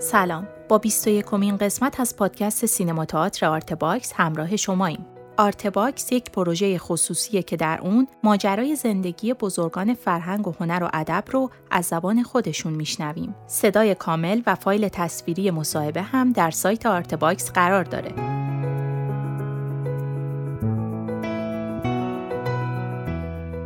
سلام با 21 کمین قسمت از پادکست سینما تئاتر Artbox همراه شماییم Artbox یک پروژه خصوصیه که در اون ماجرای زندگی بزرگان فرهنگ و هنر و ادب رو از زبان خودشون میشنویم. صدای کامل و فایل تصویری مصاحبه هم در سایت Artbox قرار داره.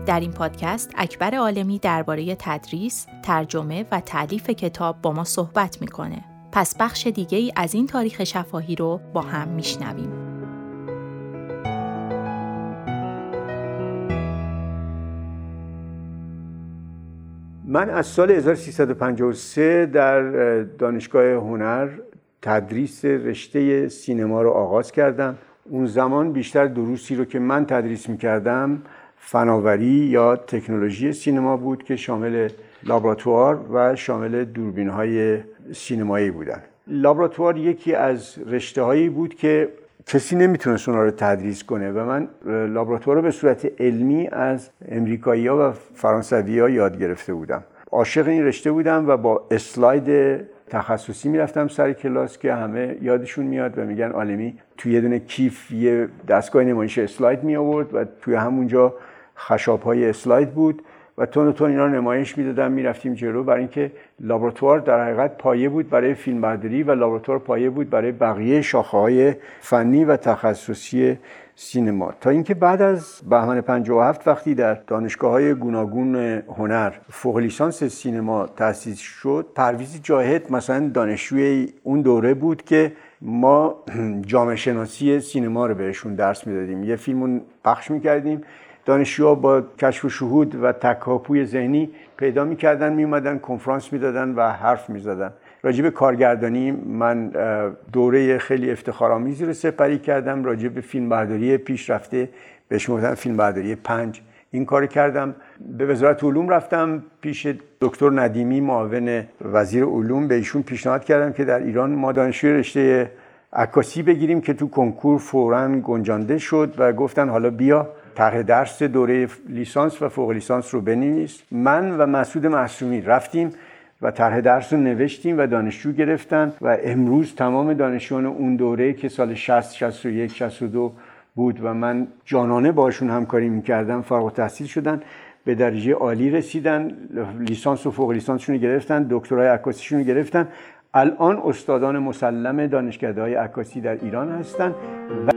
در این پادکست اکبر عالمی درباره تدریس، ترجمه و تألیف کتاب با ما صحبت می‌کنه. پس بخش دیگه ای از این تاریخ شفاهی رو با هم میشنویم. من از سال 1353 در دانشگاه هنر تدریس رشته سینما رو آغاز کردم اون زمان بیشتر دروسی رو که من تدریس می‌کردم فناوری یا تکنولوژی سینما بود که شامل لابراتوار و شامل دوربین های سینمایی بودن. لابراتوار یکی از رشته هایی بود که کسی نمی‌تونست اونا رو تدریس کنه و من لابراتوار رو به صورت علمی از امریکایی ها و فرانسوی ها یاد گرفته بودم. عاشق این رشته بودم و با اسلاید تخصصی می‌رفتم سر کلاس که همه یادشون میاد و میگن عالمی توی یه دونه کیف یه دستگاه نمایش اسلاید می آورد و توی همونجا خشاب های اسلاید بود و تون تون اینا نمایش می‌دادم می‌رفتیم جلو برای اینکه لابراتوار در حقیقت پایه بود برای فیلمبرداری و لابراتوار پایه بود برای بقیه شاخه های فنی و تخصصی سینما. تا اینکه بعد از بهمن 57 وقتی در دانشگاه های گوناگون هنر فوق لیسانس سینما تأسیس شد پرویز جاهد مثلا دانشجوی اون دوره بود که ما جامعه شناسی سینما رو بهشون درس می‌دادیم. یه فیلمون پخش می‌کردیم. دانشجوها با کشف و شهود و تکاپوی ذهنی پیدا می‌کردن میومدن کنفرانس می‌دادن و حرف می‌زدن. راجب کارگردانی من دوره خیلی افتخارآمیزی رو سپری کردم. راجب فیلم برداری پیشرفته بهش گفتن فیلم برداری پنج. این کار کردم. به وزارت علوم رفتم. پیش دکتر ندیمی معاون وزیر علوم به ایشون پیشنهاد کردم که در ایران ما دانشجوی رشته عکاسی بگیریم که تو کنکور فورا گنجانده شد و گفتن حالا بیا. طرح درس دوره لیسانس و فوق لیسانس رو بنویس. من و مسعود معصومی رفتیم و طرح درس رو نوشتیم و دانشجو گرفتن و امروز تمام دانشجویان اون دوره که سال 60 61 62 بود و من جانانه باشون همکاری می‌کردم فارغ تحصیل شدن به درجه عالی رسیدن لیسانس و فوق لیسانسشون رو گرفتن دکترای عکاسیشون رو گرفتن. الان استادان مسلم دانشکده های عکاسی در ایران هستند و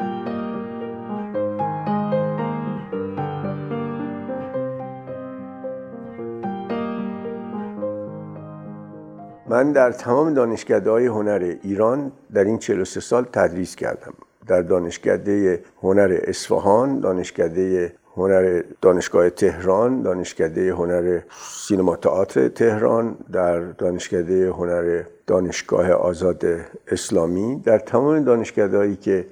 من در تمام دانشکده های هنر ایران در این 43 سال تدریس کردم. در دانشکده هنر اصفهان دانشکده هنر دانشگاه تهران دانشکده هنر سینما تئاتر تهران در دانشکده هنر دانشگاه آزاد اسلامی. در تمام دانشکده هایی که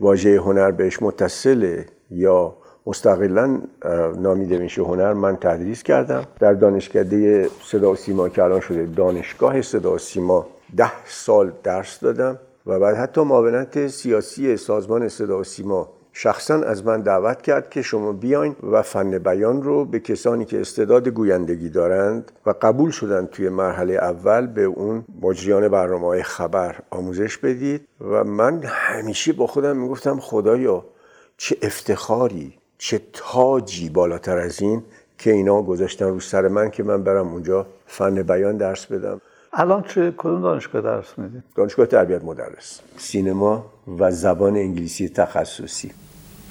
واژه هنر بهش متصله یا مستقلا نامیده میشه هنر من تدریس کردم. در دانشکده صدا و سیما که الان شده دانشگاه صدا و سیما ده سال درس دادم و بعد حتی معاونت سیاسی سازمان صدا و سیما شخصا از من دعوت کرد که شما بیاین و فن بیان رو به کسانی که استعداد گویندگی دارند و قبول شدن توی مرحله اول به اون مجریان برنامه خبر آموزش بدید. و من همیشه با خودم می‌گفتم خدایا چه افتخاری! چه تاجی بالاتر از این که اینا گذاشتن رو سر من که من برم اونجا فن بیان درس بدم. الان چه کدوم دانشگاه درس می‌دید دانشگاه تربیت مدرس. سینما و زبان انگلیسی تخصصی.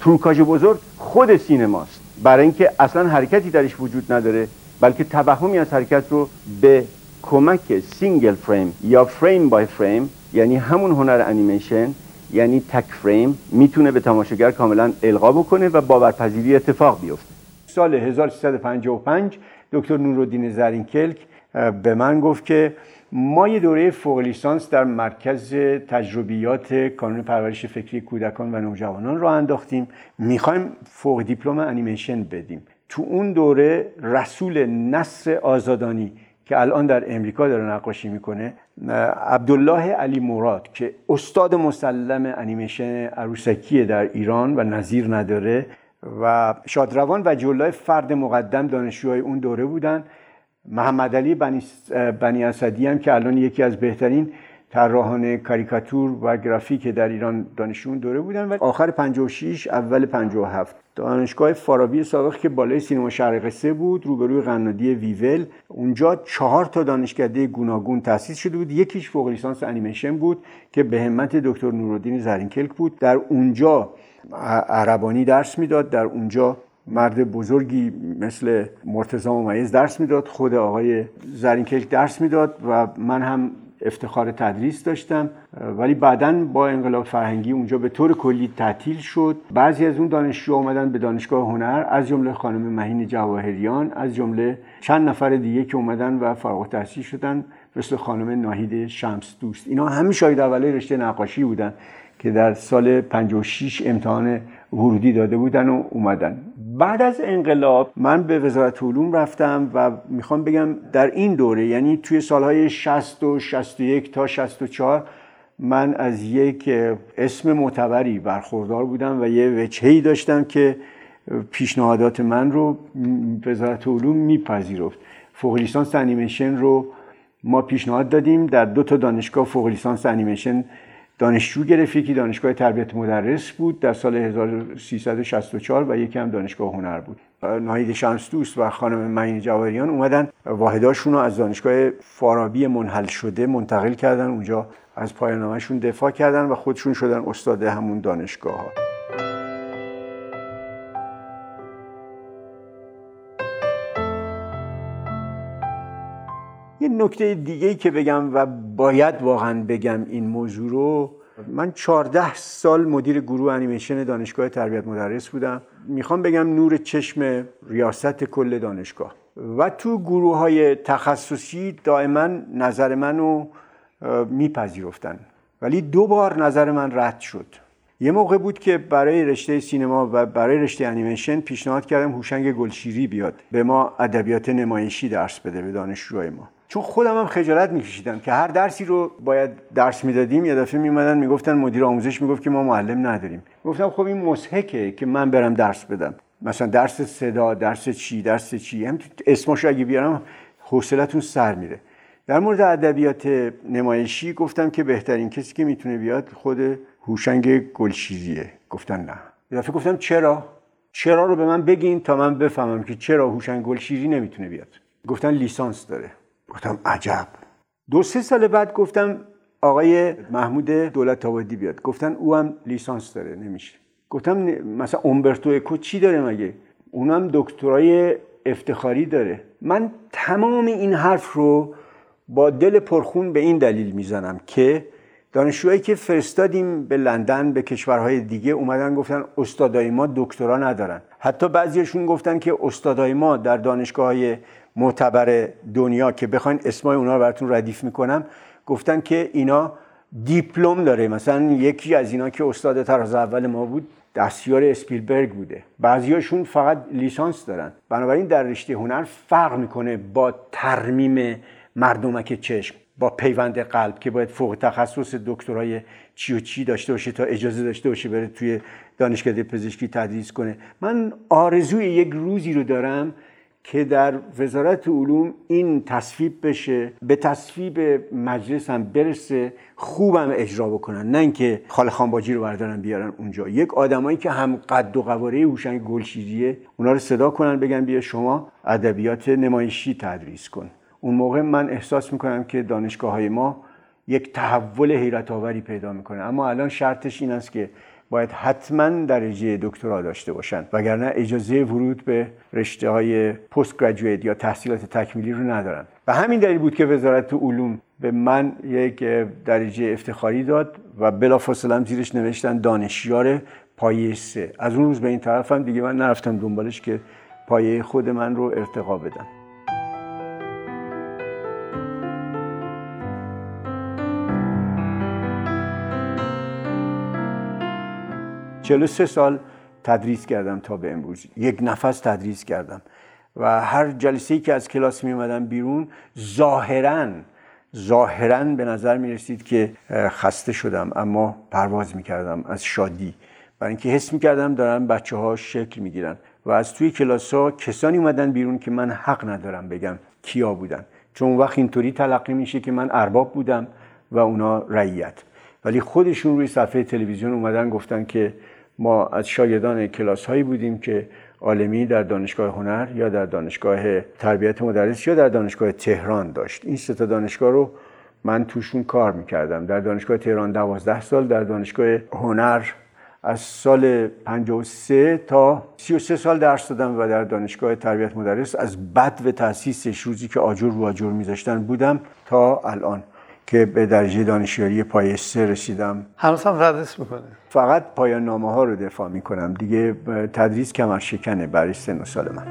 تروکاژ بزرگ خود سینماست. برای اینکه اصلا حرکتی درش وجود نداره بلکه توهمی از حرکت رو به کمک single frame یا frame by frame یعنی همون هنر انیمیشن یعنی تک فریم می‌تونه به تماشاگر کاملا القا بکنه و باورپذیری اتفاق بیفته. سال 1355 دکتر نورالدین زرینکلک به من گفت که ما یه دوره فوق لیسانس در مرکز تجربیات کانون پرورش فکری کودکان و نوجوانان رو انداختیم. می‌خوایم فوق دیپلم انیمیشن بدیم. تو اون دوره رسول نصر آزادانی که الان در امریکا داره نقاشی می‌کنه عبدالله علی مراد که استاد مسلم انیمیشن عروسکی در ایران و نظیر نداره و شادروان و جلای فرد مقدم دانشجوهای اون دوره بودن. محمد علی بنی, بنی اسدی هم که الان یکی از بهترین طراحان کاریکاتور و گرافیک در ایران دانشجویان دوره بودن و آخر 56 اول 57 دانشگاه فارابی سابق که بالای سینما شرق قصه بود روبروی قنادی ویول. اونجا چهار تا دانشکده گوناگون تأسیس شده بود. یکیش فوق لیسانس انیمیشن بود که به همت دکتر نورالدین زرینکلک بود. در اونجا عربانی درس می‌داد. در اونجا مرد بزرگی مثل مرتضی ممیز درس می‌داد. خود آقای زرینکلک درس می‌داد و من هم افتخار تدریس داشتم ولی بعدا با انقلاب فرهنگی اونجا به طور کلی تعطیل شد. بعضی از اون دانشجو اومدن به دانشگاه هنر از جمله خانم مهین جواهریان از جمله چند نفر دیگه که اومدن و فارغ التحصیل شدن مثل خانم ناهید شمس دوست. اینا همه شاید اوله رشته نقاشی بودن که در سال 56 امتحان ورودی داده بودن و اومدن. بعد از انقلاب من به وزارت علوم رفتم و می‌خوام بگم در این دوره یعنی توی سالهای 60 و 61 تا 64 من از یک اسم معتبری برخوردار بودم و یه وجهی داشتم که پیشنهادات من رو وزارت علوم میپذیرفت. فوق لیسانس انیمیشن رو ما پیشنهاد دادیم. در دو تا دانشگاه فوق لیسانس انیمیشن دانشجو گرفت یکی دانشگاه تربیت مدرس بود در سال 1364 و یکی هم دانشگاه هنر بود ناهید شمس دوست و خانم معین جواهریان اومدن واحداشون رو از دانشگاه فارابی منحل شده منتقل کردن اونجا از پایانامهشون دفاع کردن و خودشون شدن استاد همون دانشگاه ها. نکته دیگه که بگم و باید واقعا بگم این موضوع رو من 14 سال مدیر گروه انیمیشن دانشگاه تربیت مدرس بودم. می‌خوام بگم نور چشم ریاست کل دانشگاه. و تو گروه های تخصصی دائما نظر منو میپذیرفتن. ولی دو بار نظر من رد شد. یه موقع بود که برای رشته سینما و برای رشته انیمیشن پیشنهاد کردم هوشنگ گلشیری بیاد به ما ادبیات نمایشی درس بده به دانشجوهای ما. چون خودم هم خجالت میکشیدم که هر درسی رو باید درس می‌دادیم یه دفعه میمدن می‌گفتن مدیر آموزش می‌گفت که ما معلم نداریم. گفتم خب این مسحکه که من برم درس بدم. مثلا درس صدا درس چی درس چی. هم اسمشو اگه بیارم حوصلتون سر میره. در مورد ادبیات نمایشی گفتم که بهترین کسی که می‌تونه بیاد خود هوشنگ گلشیریه گفتن نه. یه دفعه گفتم چرا؟ چرا رو به من بگین تا من بفهمم که چرا هوشنگ گلشیری نمی‌تونه بیاد. گفتن لیسانس داره. گفتم عجب. دو سه سال بعد گفتم آقای محمود دولت آبادی بیاد. گفتن او هم لیسانس داره نمیشه. گفتم مثلا اومبرتو اکو چی داره مگه؟ اونم دکترای افتخاری داره. من تمام این حرف رو با دل پرخون به این دلیل می‌زنم که دانشجوهایی که فرستادیم به لندن به کشورهای دیگه اومدن گفتن استادای ما دکترا ندارن. حتی بعضیشون گفتن که استادای ما در دانشگاه معتبر دنیا که بخواین اسمای اونا رو براتون ردیف می‌کنم گفتن که اینا دیپلم داره. مثلا یکی از اینا که استاد تراز اول ما بود دستیار اسپیلبرگ بوده. بعضیاشون فقط لیسانس دارن. بنابراین در رشته هنر فرق می‌کنه با ترمیم مردمک چشم. با پیوند قلب که باید فوق تخصص دکترای چی و چی داشته باشه تا اجازه داشته باشه بره توی دانشکده پزشکی تدریس کنه. من آرزوی یک روزی رو دارم که در وزارت علوم این تصویب بشه به تصویب مجلس هم برسه خوبم اجرا بکنن. نه اینکه خال خانباجی رو بردارن بیارن اونجا. یک آدمایی که هم قد و قواره هوشنگ گلشیریه اونا رو صدا کنن بگن بیا شما ادبیات نمایشی تدریس کن. اون موقع من احساس می‌کنم که دانشگاه های ما یک تحول حیرت آوری پیدا می‌کنه. اما الان شرطش این است که باید حتما درجه دکترا داشته باشن. وگرنه اجازه ورود به رشته های پست یا تحصیلات تکمیلی رو ندارن. و همین دلیل بود که وزارت علوم به من یک درجه افتخاری داد و بلافاصله هم زیرش نوشتن دانشیار پایه سه. از اون روز به این طرفم دیگه من نرفتم دنبالش که پایه خود من رو ارتقا بدم 43 سال تدریس کردم تا به امروز. یک نفس تدریس کردم. و هر جلسه که از کلاس می اومدم بیرون ظاهرا ظاهرا به نظر می رسید که خسته شدم اما پرواز می کردم از شادی. برای اینکه حس می کردم دارن بچه ها شکل می گیرن و از توی کلاس ها کسانی اومدن بیرون که من حق ندارم بگم کیا بودن. چون وقت اینطوری تلقی میشه که من ارباب بودم و اونا رعیت. ولی خودشون روی صفحه تلویزیون اومدن گفتن که ما از شاگردان کلاس هایی بودیم که عالمی در دانشگاه هنر یا در دانشگاه تربیت مدرس یا در دانشگاه تهران داشت. این سه تا دانشگاه رو من توشون کار می‌کردم. در دانشگاه تهران دوازده سال در دانشگاه هنر از سال 53 تا 33 سال درس دادم و در دانشگاه تربیت مدرس از بد و تاسیسش روزی که آجر رو آجر میذاشتن بودم تا الان. که به درجه دانشیاری پایه سه رسیدم. هنوز هم تدریس می‌کنه. فقط پایان نامه ها رو دفاع می‌کنم. دیگه تدریس کمر شکنه برای سن و سال من.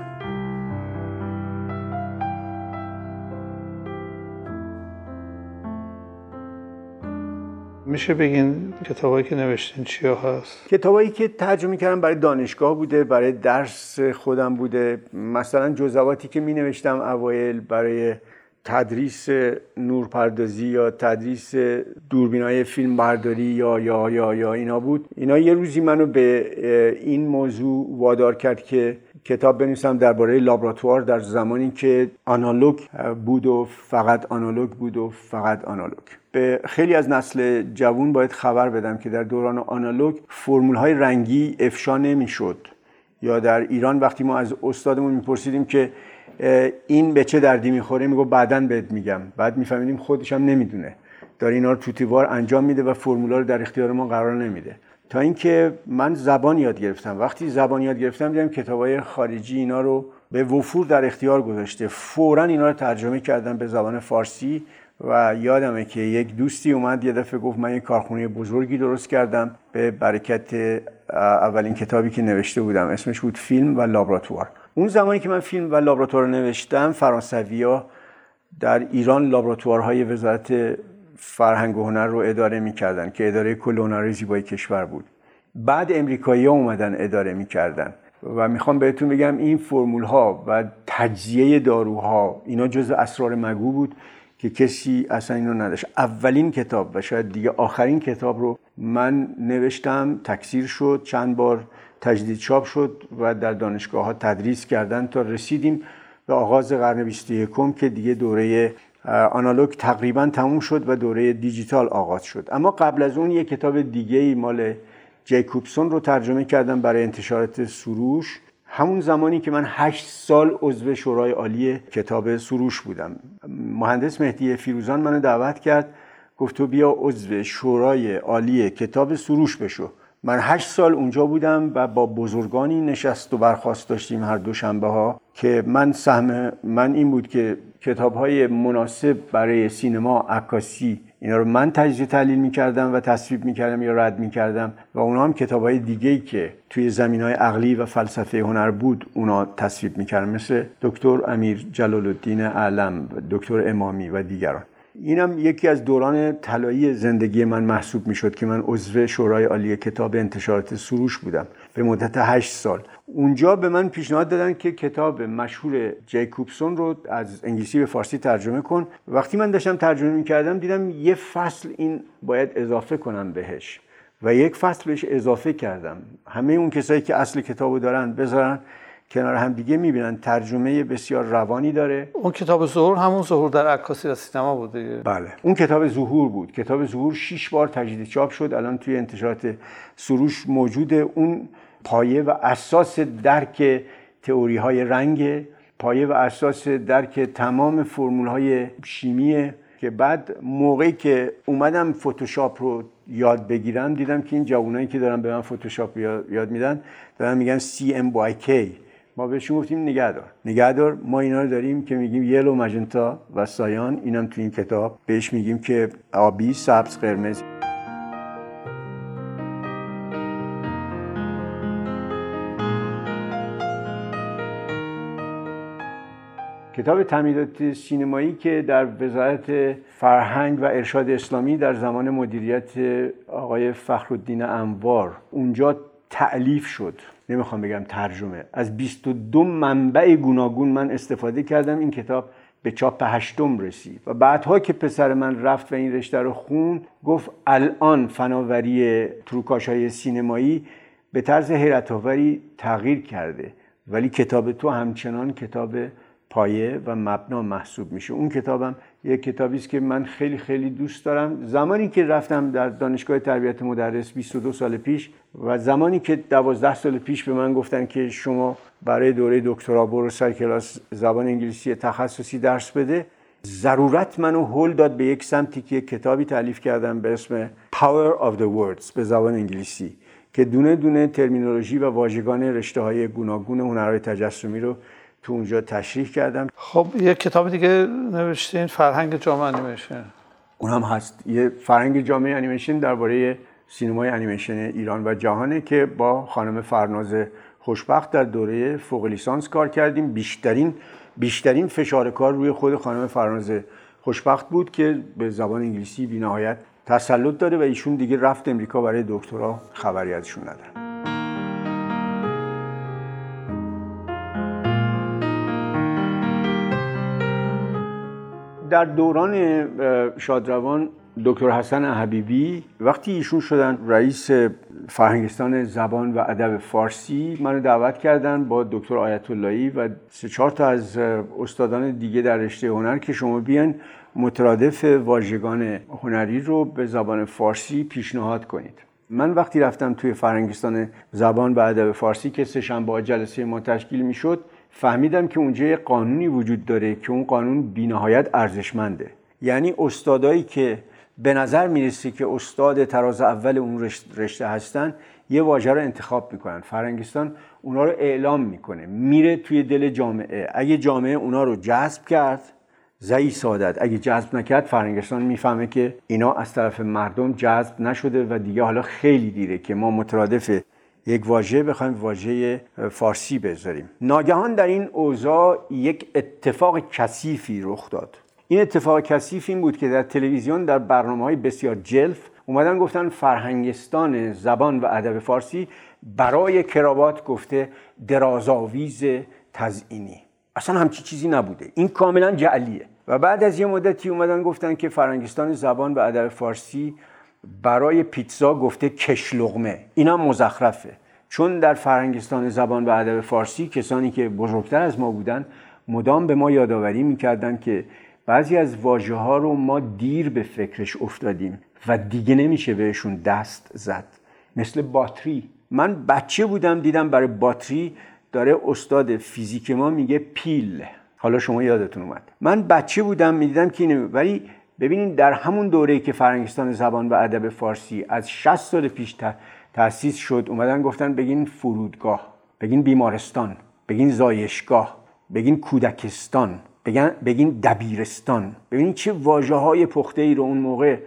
میشه بگین کتابایی که نوشتین چیا هست؟ کتابایی که ترجمه کردم برای دانشگاه بوده برای درس خودم بوده. مثلا جزواتی که می نوشتم اوایل برای تدریس نورپردازی یا تدریس دوربینای فیلم برداری یا یا یا یا اینا بود. اینا یه روزی منو به این موضوع وادار کرد که کتاب بنویسم درباره لابراتوار در زمانی که آنالوگ بود و فقط آنالوگ بود و فقط آنالوگ. به خیلی از نسل جوون باید خبر بدم که در دوران آنالوگ فرمول های رنگی افشا نمی‌شد. یا در ایران وقتی ما از استادمون میپرسیدیم که این به چه دردی می‌خوره؟ میگو بعدا بهت میگم. بعد میفهمیدیم خودش هم نمی‌دونه. داره اینا رو توتیوار انجام میده و فرمولا رو در اختیار ما قرار نمیده. تا اینکه من زبان یاد گرفتم. وقتی زبان یاد گرفتم دیدم کتابای خارجی اینا رو به وفور در اختیار گذاشته. فورا اینا رو ترجمه کردم به زبان فارسی و یادمه که یک دوستی اومد یه دفعه گفت من یک کارخونه بزرگی درست کردم. به برکت اولین کتابی که نوشته بودم اسمش بود فیلم و لابراتوار. اون زمانی که من فیلم و لابراتوار رو نوشتم فرانسویا در ایران لابراتوارهای وزارت فرهنگ و هنر رو اداره می‌کردن که اداره کل هنرهای زیبای کشور بود. بعد امریکایی ها اومدن اداره می‌کردن. و می‌خوام بهتون بگم این فرمول ها و تجزیه داروها اینا جز اسرار مگو بود که کسی اصلا اینو نداشت. اولین کتاب و شاید دیگه آخرین کتاب رو من نوشتم تکثیر شد. چند بار تجدید چاپ شد و در دانشگاه ها تدریس کردن تا رسیدیم به آغاز قرن 21 که دیگه دوره آنالوگ تقریبا تموم شد و دوره دیجیتال آغاز شد. اما قبل از اون یه کتاب دیگه ای مال جیکوبسون رو ترجمه کردم برای انتشارات سروش. همون زمانی که من هشت سال عضو شورای عالی کتاب سروش بودم. مهندس مهدی فیروزان منو دعوت کرد گفت تو بیا عضو شورای عالی کتاب سروش بشو. من هشت سال اونجا بودم و با بزرگانی نشست و برخواست داشتیم هر دو شنبه ها که من سهم من این بود که کتاب های مناسب برای سینما عکاسی اینا رو من تجزیه تحلیل می‌کردم و تصویب می‌کردم یا رد می‌کردم و اونا هم کتاب های دیگه که توی زمین های عقلی و فلسفه هنر بود اونا تصویب می‌کردم مثل دکتر امیر جلال الدین علم دکتر امامی و دیگران. اینم یکی از دوران طلایی زندگی من محسوب می‌شد که من عضو شورای عالی کتاب انتشارات سروش بودم به مدت هشت سال. اونجا به من پیشنهاد دادن که کتاب مشهور جیکوبسون رو از انگلیسی به فارسی ترجمه کن. وقتی من داشتم ترجمه می‌کردم دیدم یه فصل این باید اضافه کنم بهش و یک فصل بهش اضافه کردم. همه اون کسایی که اصل کتابو دارن بذارن کنار هم دیگه می‌بینن. ترجمه بسیار روانی داره. اون کتاب ظهور همون ظهور در عکاسی و سینما بود بله. اون کتاب ظهور بود. کتاب ظهور شش بار تجدید چاپ شد. الان توی انتشارات سروش موجوده اون پایه و اساس درک تئوری های رنگ پایه و اساس درک تمام فرمول های شیمیه که بعد موقعی که اومدم فتوشاپ رو یاد بگیرم دیدم که این جوانایی که دارن به من فتوشاپ یاد میدن دارن میگن by K. ما بهشون گفتیم نگهدار. نگهدار ما اینا رو داریم که میگیم یلو مجنتا و سایان. اینم تو این کتاب بهش میگیم که آبی سبز قرمز. کتاب تمهیدات سینمایی که در وزارت فرهنگ و ارشاد اسلامی در زمان مدیریت آقای فخرالدین انوار اونجا تعلیف شد. نمی‌خوام بگم ترجمه. از 22 منبع گوناگون من استفاده کردم این کتاب به چاپ هشتم رسید. و بعدها که پسر من رفت و این رشته رو خون گفت الان فناوری تروکاش های سینمایی به طرز حیرت تغییر کرده ولی کتاب تو همچنان کتاب پایه و مبنا محسوب میشه. اون کتابم یک کتابی است که من خیلی خیلی دوست دارم. زمانی که رفتم در دانشگاه تربیت مدرس 22 سال پیش و زمانی که 12 سال پیش به من گفتن که شما برای دوره دکترا برو سر کلاس زبان انگلیسی تخصصی درس بده ضرورت منو هل داد به یک سمتی که کتابی تعلیف کردم به اسم Power of the Words به زبان انگلیسی که دونه دونه ترمینولوژی و واژگان رشته های گوناگون هنرهای تجسمی رو تو اونجا تشریح کردم. خب یه کتاب دیگه نوشتین فرهنگ جامعه انیمیشن. اون هم هست. یه فرهنگ جامعه انیمیشن درباره سینمای انیمیشن ایران و جهانه که با خانم فرناز خوشبخت در دوره فوق لیسانس کار کردیم. بیشترین بیشترین فشار کار روی خود خانم فرناز خوشبخت بود که به زبان انگلیسی بینهایت تسلط داره و ایشون دیگه رفت امریکا برای دکترا خبری ازشون ندارم در دوران شادروان دکتر حسن حبیبی وقتی ایشون شدن رئیس فرهنگستان زبان و ادب فارسی منو دعوت کردن با دکتر آیت اللهی و سه چهار تا از استادان دیگه در رشته هنر که شما بیان مترادف واژگان هنری رو به زبان فارسی پیشنهاد کنید. من وقتی رفتم توی فرهنگستان زبان و ادب فارسی که سه شنبه جلسه ما تشکیل می‌شد فهمیدم که اونجا یه قانونی وجود داره که اون قانون بینهایت ارزشمنده. یعنی استادایی که به نظر می‌رسه که استاد تراز اول اون رشته هستن یه واژه رو انتخاب می‌کنن. فرنگستان اونا رو اعلام می‌کنه. میره توی دل جامعه. اگه جامعه اونا رو جذب کرد زعی سادت اگه جذب نکرد فرنگستان می‌فهمه که اینا از طرف مردم جذب نشده و دیگه حالا خیلی دیره که ما مترادف یک واژه بخوایم واژه فارسی بذاریم. ناگهان در این اوضاع یک اتفاق کثیفی رخ داد. این اتفاق کثیف این بود که در تلویزیون در برنامه های بسیار جلف اومدن گفتن فرهنگستان زبان و ادب فارسی برای کراوات گفته درازاویز تزئینی. اصلا همچی چیزی نبوده. این کاملا جعلیه. و بعد از یه مدتی اومدن گفتن که فرهنگستان زبان و ادب فارسی برای پیتزا گفته کشلغمه. این هم مزخرفه. چون در فرهنگستان زبان و ادب فارسی کسانی که بزرگتر از ما بودن مدام به ما یادآوری می‌کردن که بعضی از واژه ها رو ما دیر به فکرش افتادیم و دیگه نمیشه بهشون دست زد. مثل باتری. من بچه بودم دیدم برای باتری داره استاد فیزیک ما میگه پیل. حالا شما یادتون اومد. من بچه بودم می‌دیدم که اینه. ولی ببینید در همون دوره که فرنگستان زبان و ادب فارسی از 60 سال پیش تأسیس شد. اومدن گفتن بگین فرودگاه بگین بیمارستان بگین زایشگاه بگین کودکستان بگن بگین دبیرستان. ببینید چه واجه های پخته ای رو اون موقع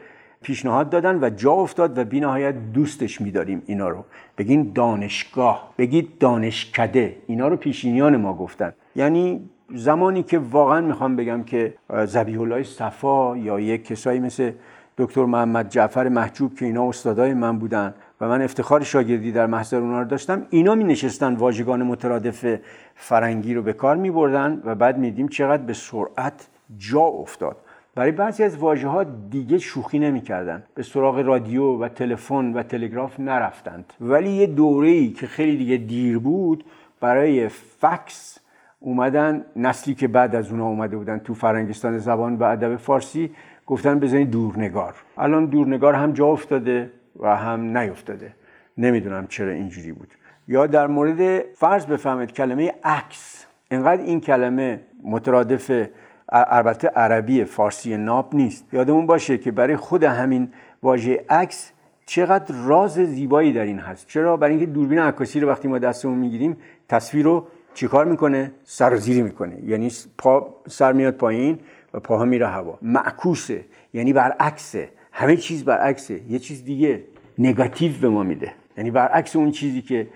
پیشنهاد دادن و جا افتاد و بی نهایت دوستش میداریم اینا رو. بگین دانشگاه بگید دانشکده. اینا رو پیشینیان ما گفتن. یعنی زمانی که واقعا می‌خوام بگم که زبیح الله صفا یا یک کسایی مثل دکتر محمد جعفر محجوب که اینا استادای من بودن و من افتخار شاگردی در محضر اونا رو داشتم. اینا می نشستن واژگان مترادف فرنگی رو به کار می بردن و بعد میدیم چقدر به سرعت جا افتاد. برای بعضی از واژه ها دیگه شوخی نمی‌کردن به سراغ رادیو و تلفن و تلگراف نرفتند. ولی یه دوره ای که خیلی دیگه دیر بود برای فکس اومدن. نسلی که بعد از اونا اومده بودن تو فرنگستان زبان و ادب فارسی گفتن بزنید دورنگار. الان دورنگار هم جا افتاده. و هم نیفتاده. نمی‌دونم چرا اینجوری بود. یا در مورد فرض بفهمید کلمه عکس. انقدر این کلمه مترادف البته عربی فارسی ناب نیست. یادمون باشه که برای خود همین واژه عکس چقدر راز زیبایی در این هست. چرا؟ برای اینکه دوربین عکاسی رو وقتی ما دستمون می‌گیریم تصویر رو چیکار می‌کنه؟ سرازیری می‌کنه. یعنی پا سر میاد پایین و پاها میره هوا. معکوسه. یعنی برعکسه. همه چیز برعکسه. یه چیز دیگه نگاتیو به ما میده. یعنی برعکس اون چیزی که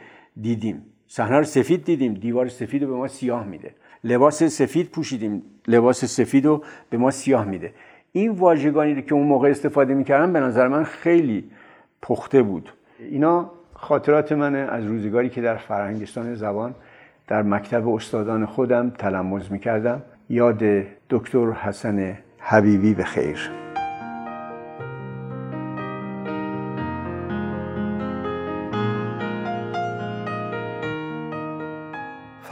دیدیم. صحنه رو سفید دیدیم دیوار سفید رو به ما سیاه میده. لباس سفید پوشیدیم لباس سفید رو به ما سیاه میده. این واژگانی که اون موقع استفاده می‌کردم به نظر من خیلی پخته بود. اینا خاطرات منه از روزگاری که در فرهنگستان زبان در مکتب استادان خودم تلمز می‌کردم. یاد دکتر حسن حبیبی به خیر.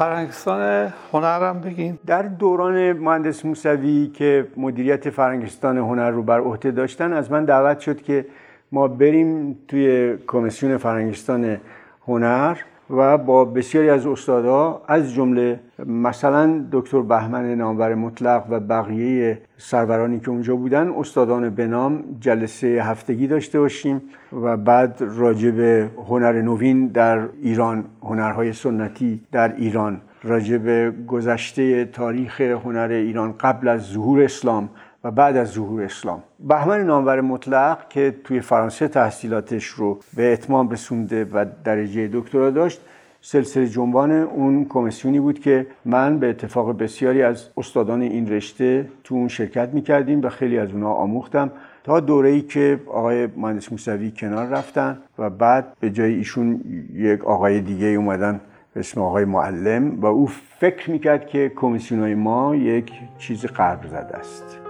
فرنگستان هنرم بگین. در دوران مهندس موسوی که مدیریت فرنگستان هنر رو بر عهده داشتن از من دعوت شد که ما بریم توی کمیسیون فرنگستان هنر. و با بسیاری از استادا از جمله مثلا دکتر بهمن نامور مطلق و بقیه سرورانی که اونجا بودن استادان به نام جلسه هفتگی داشته باشیم و بعد راجع به هنر نوین در ایران هنرهای سنتی در ایران راجع به گذشته تاریخ هنر ایران قبل از ظهور اسلام و بعد از ظهور اسلام. بهمن نامور مطلق که توی فرانسه تحصیلاتش رو به اتمام رسونده و درجه دکترا داشت سلسله جنبان اون کمیسیونی بود که من به اتفاق بسیاری از استادان این رشته تو اون شرکت می‌کردیم و خیلی از اونها آموختم تا دوره ای که آقای مهندس موسوی کنار رفتن و بعد به جای ایشون یک آقای دیگه اومدن اسم آقای معلم و او فکر می‌کرد که کمیسیون ما یک چیز قرب زده است.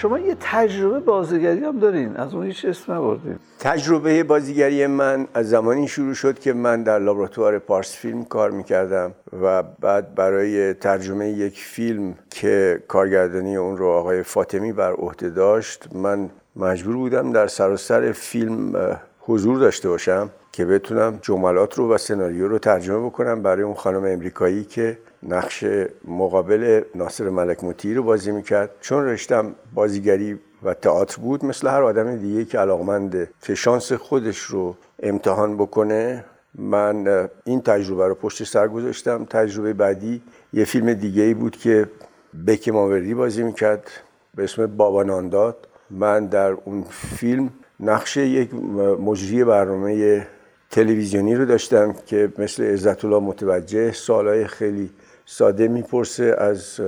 شما یه تجربه بازیگری هم دارین از اون هیچ اسم نبردین. تجربه بازیگری من از زمانی شروع شد که من در لابراتوار پارس فیلم کار می‌کردم و بعد برای ترجمه یک فیلم که کارگردانی اون رو آقای فاطمی بر عهده داشت من مجبور بودم در سراسر فیلم حضور داشته باشم که بتونم جملات رو و سناریو رو ترجمه بکنم برای اون خانم امریکایی که نقش مقابل ناصر ملک موتی رو بازی می‌کرد. چون رشتم بازیگری و تئاتر بود مثل هر آدم دیگه که علاقمنده که شانس خودش رو امتحان بکنه من این تجربه رو پشت سر گذاشتم. تجربه بعدی یه فیلم دیگه ای بود که بکی ماوردی بازی می‌کرد به اسم بابا نانداد. من در اون فیلم نقش یک مجری برنامه تلویزیونی رو داشتم که مثل عزت الله متوجه سالهای خیلی ساده می‌پرسه از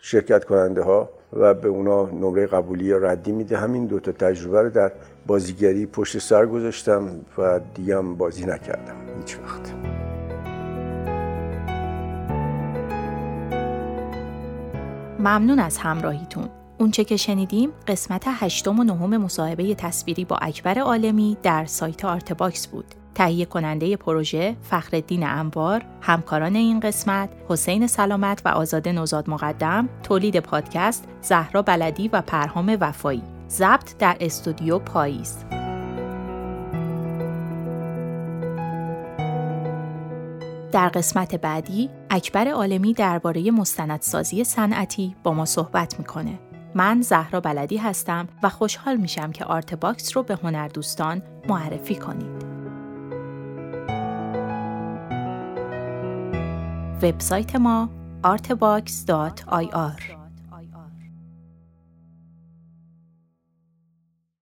شرکت کننده ها و به اونا نمره قبولی یا ردی میده. همین دوتا تجربه رو در بازیگری پشت سر گذاشتم و دیگه هم بازی نکردم. هیچ وقت. ممنون از همراهیتون. اونچه که شنیدیم قسمت هشتم و نهم مصاحبه تصویری با اکبر عالمی در سایت Artbox بود تهیه کننده پروژه فخرالدین انوار، همکاران این قسمت حسین سلامت و آزاده نوزاد مقدم، تولید پادکست زهرا بلدی و پرهام وفایی، ضبط در استودیو پاییز. در قسمت بعدی اکبر عالمی درباره مستندسازی صنعتی با ما صحبت می‌کنه. من زهرا بلدی هستم و خوشحال میشم که Artbox رو به هنردوستان معرفی کنید. وبسایت ما artbox.ir